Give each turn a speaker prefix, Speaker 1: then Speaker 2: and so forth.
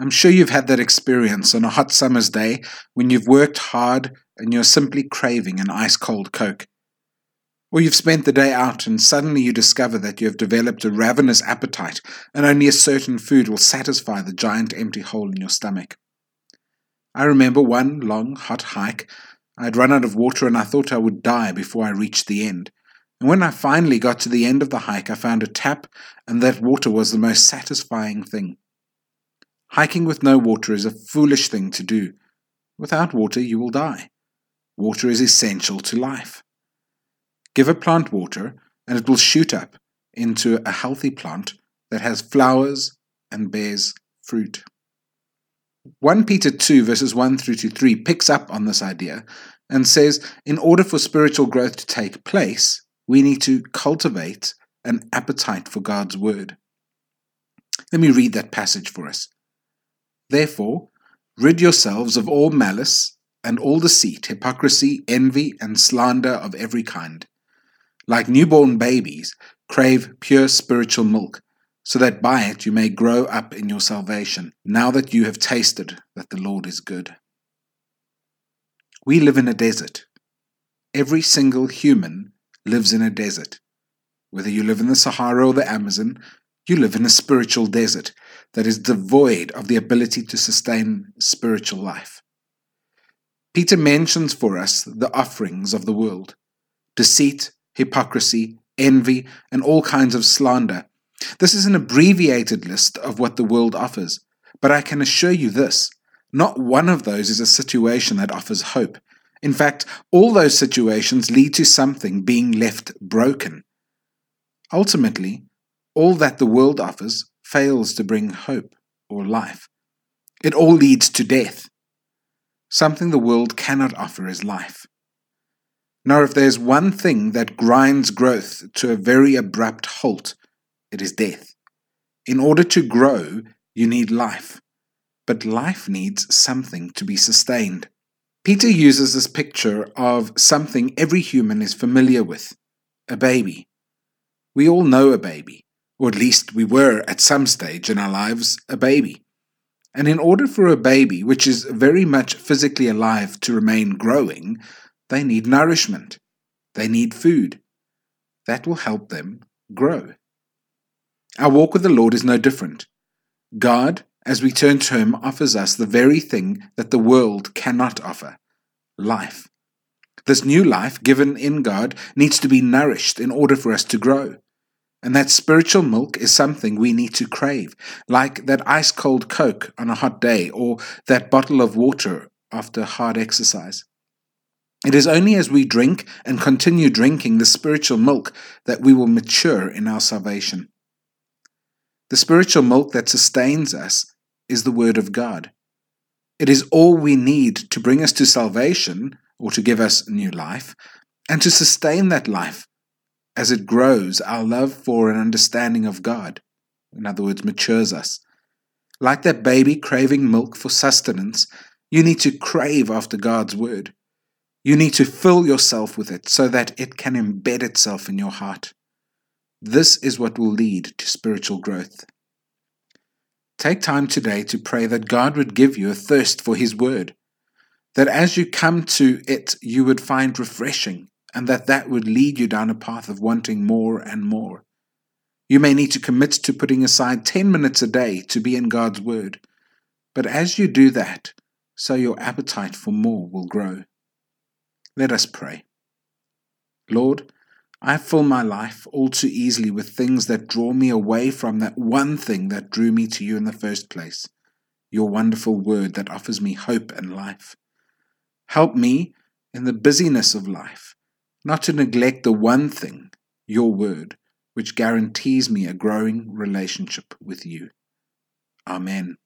Speaker 1: I'm sure you've had that experience on a hot summer's day when you've worked hard and you're simply craving an ice cold Coke. Or you've spent the day out and suddenly you discover that you have developed a ravenous appetite and only a certain food will satisfy the giant empty hole in your stomach. I remember one long, hot hike. I had run out of water and I thought I would die before I reached the end. And when I finally got to the end of the hike, I found a tap, and that water was the most satisfying thing. Hiking with no water is a foolish thing to do. Without water, you will die. Water is essential to life. Give a plant water, and it will shoot up into a healthy plant that has flowers and bears fruit. 1 Peter 2, verses 1 through to 3, picks up on this idea and says in order for spiritual growth to take place, we need to cultivate an appetite for God's word. Let me read that passage for us. Therefore, rid yourselves of all malice and all deceit, hypocrisy, envy, and slander of every kind. Like newborn babies, crave pure spiritual milk, so that by it you may grow up in your salvation, now that you have tasted that the Lord is good. We live in a desert. Every single human lives in a desert. Whether you live in the Sahara or the Amazon, you live in a spiritual desert that is devoid of the ability to sustain spiritual life. Peter mentions for us the offerings of the world deceit, hypocrisy, envy, and all kinds of slander. This is an abbreviated list of what the world offers, but I can assure you this not one of those is a situation that offers hope. In fact, all those situations lead to something being left broken. Ultimately, all that the world offers fails to bring hope or life. It all leads to death. Something the world cannot offer is life. Now, if there's one thing that grinds growth to a very abrupt halt, it is death. In order to grow, you need life. But life needs something to be sustained. Peter uses this picture of something every human is familiar with a baby. We all know a baby or at least we were at some stage in our lives a baby. And in order for a baby, which is very much physically alive, to remain growing, they need nourishment. They need food. That will help them grow. Our walk with the Lord is no different. God, as we turn to Him, offers us the very thing that the world cannot offer life. This new life given in God needs to be nourished in order for us to grow. And that spiritual milk is something we need to crave, like that ice cold Coke on a hot day or that bottle of water after hard exercise. It is only as we drink and continue drinking the spiritual milk that we will mature in our salvation. The spiritual milk that sustains us is the Word of God. It is all we need to bring us to salvation or to give us new life and to sustain that life as it grows, our love for and understanding of God, in other words, matures us. Like that baby craving milk for sustenance, you need to crave after God's word. You need to fill yourself with it so that it can embed itself in your heart. This is what will lead to spiritual growth. Take time today to pray that God would give you a thirst for His Word, that as you come to it, you would find refreshing and that that would lead you down a path of wanting more and more. You may need to commit to putting aside 10 minutes a day to be in God's Word, but as you do that, so your appetite for more will grow. Let us pray. Lord, I fill my life all too easily with things that draw me away from that one thing that drew me to you in the first place, your wonderful word that offers me hope and life. Help me in the busyness of life not to neglect the one thing, your word, which guarantees me a growing relationship with you. Amen.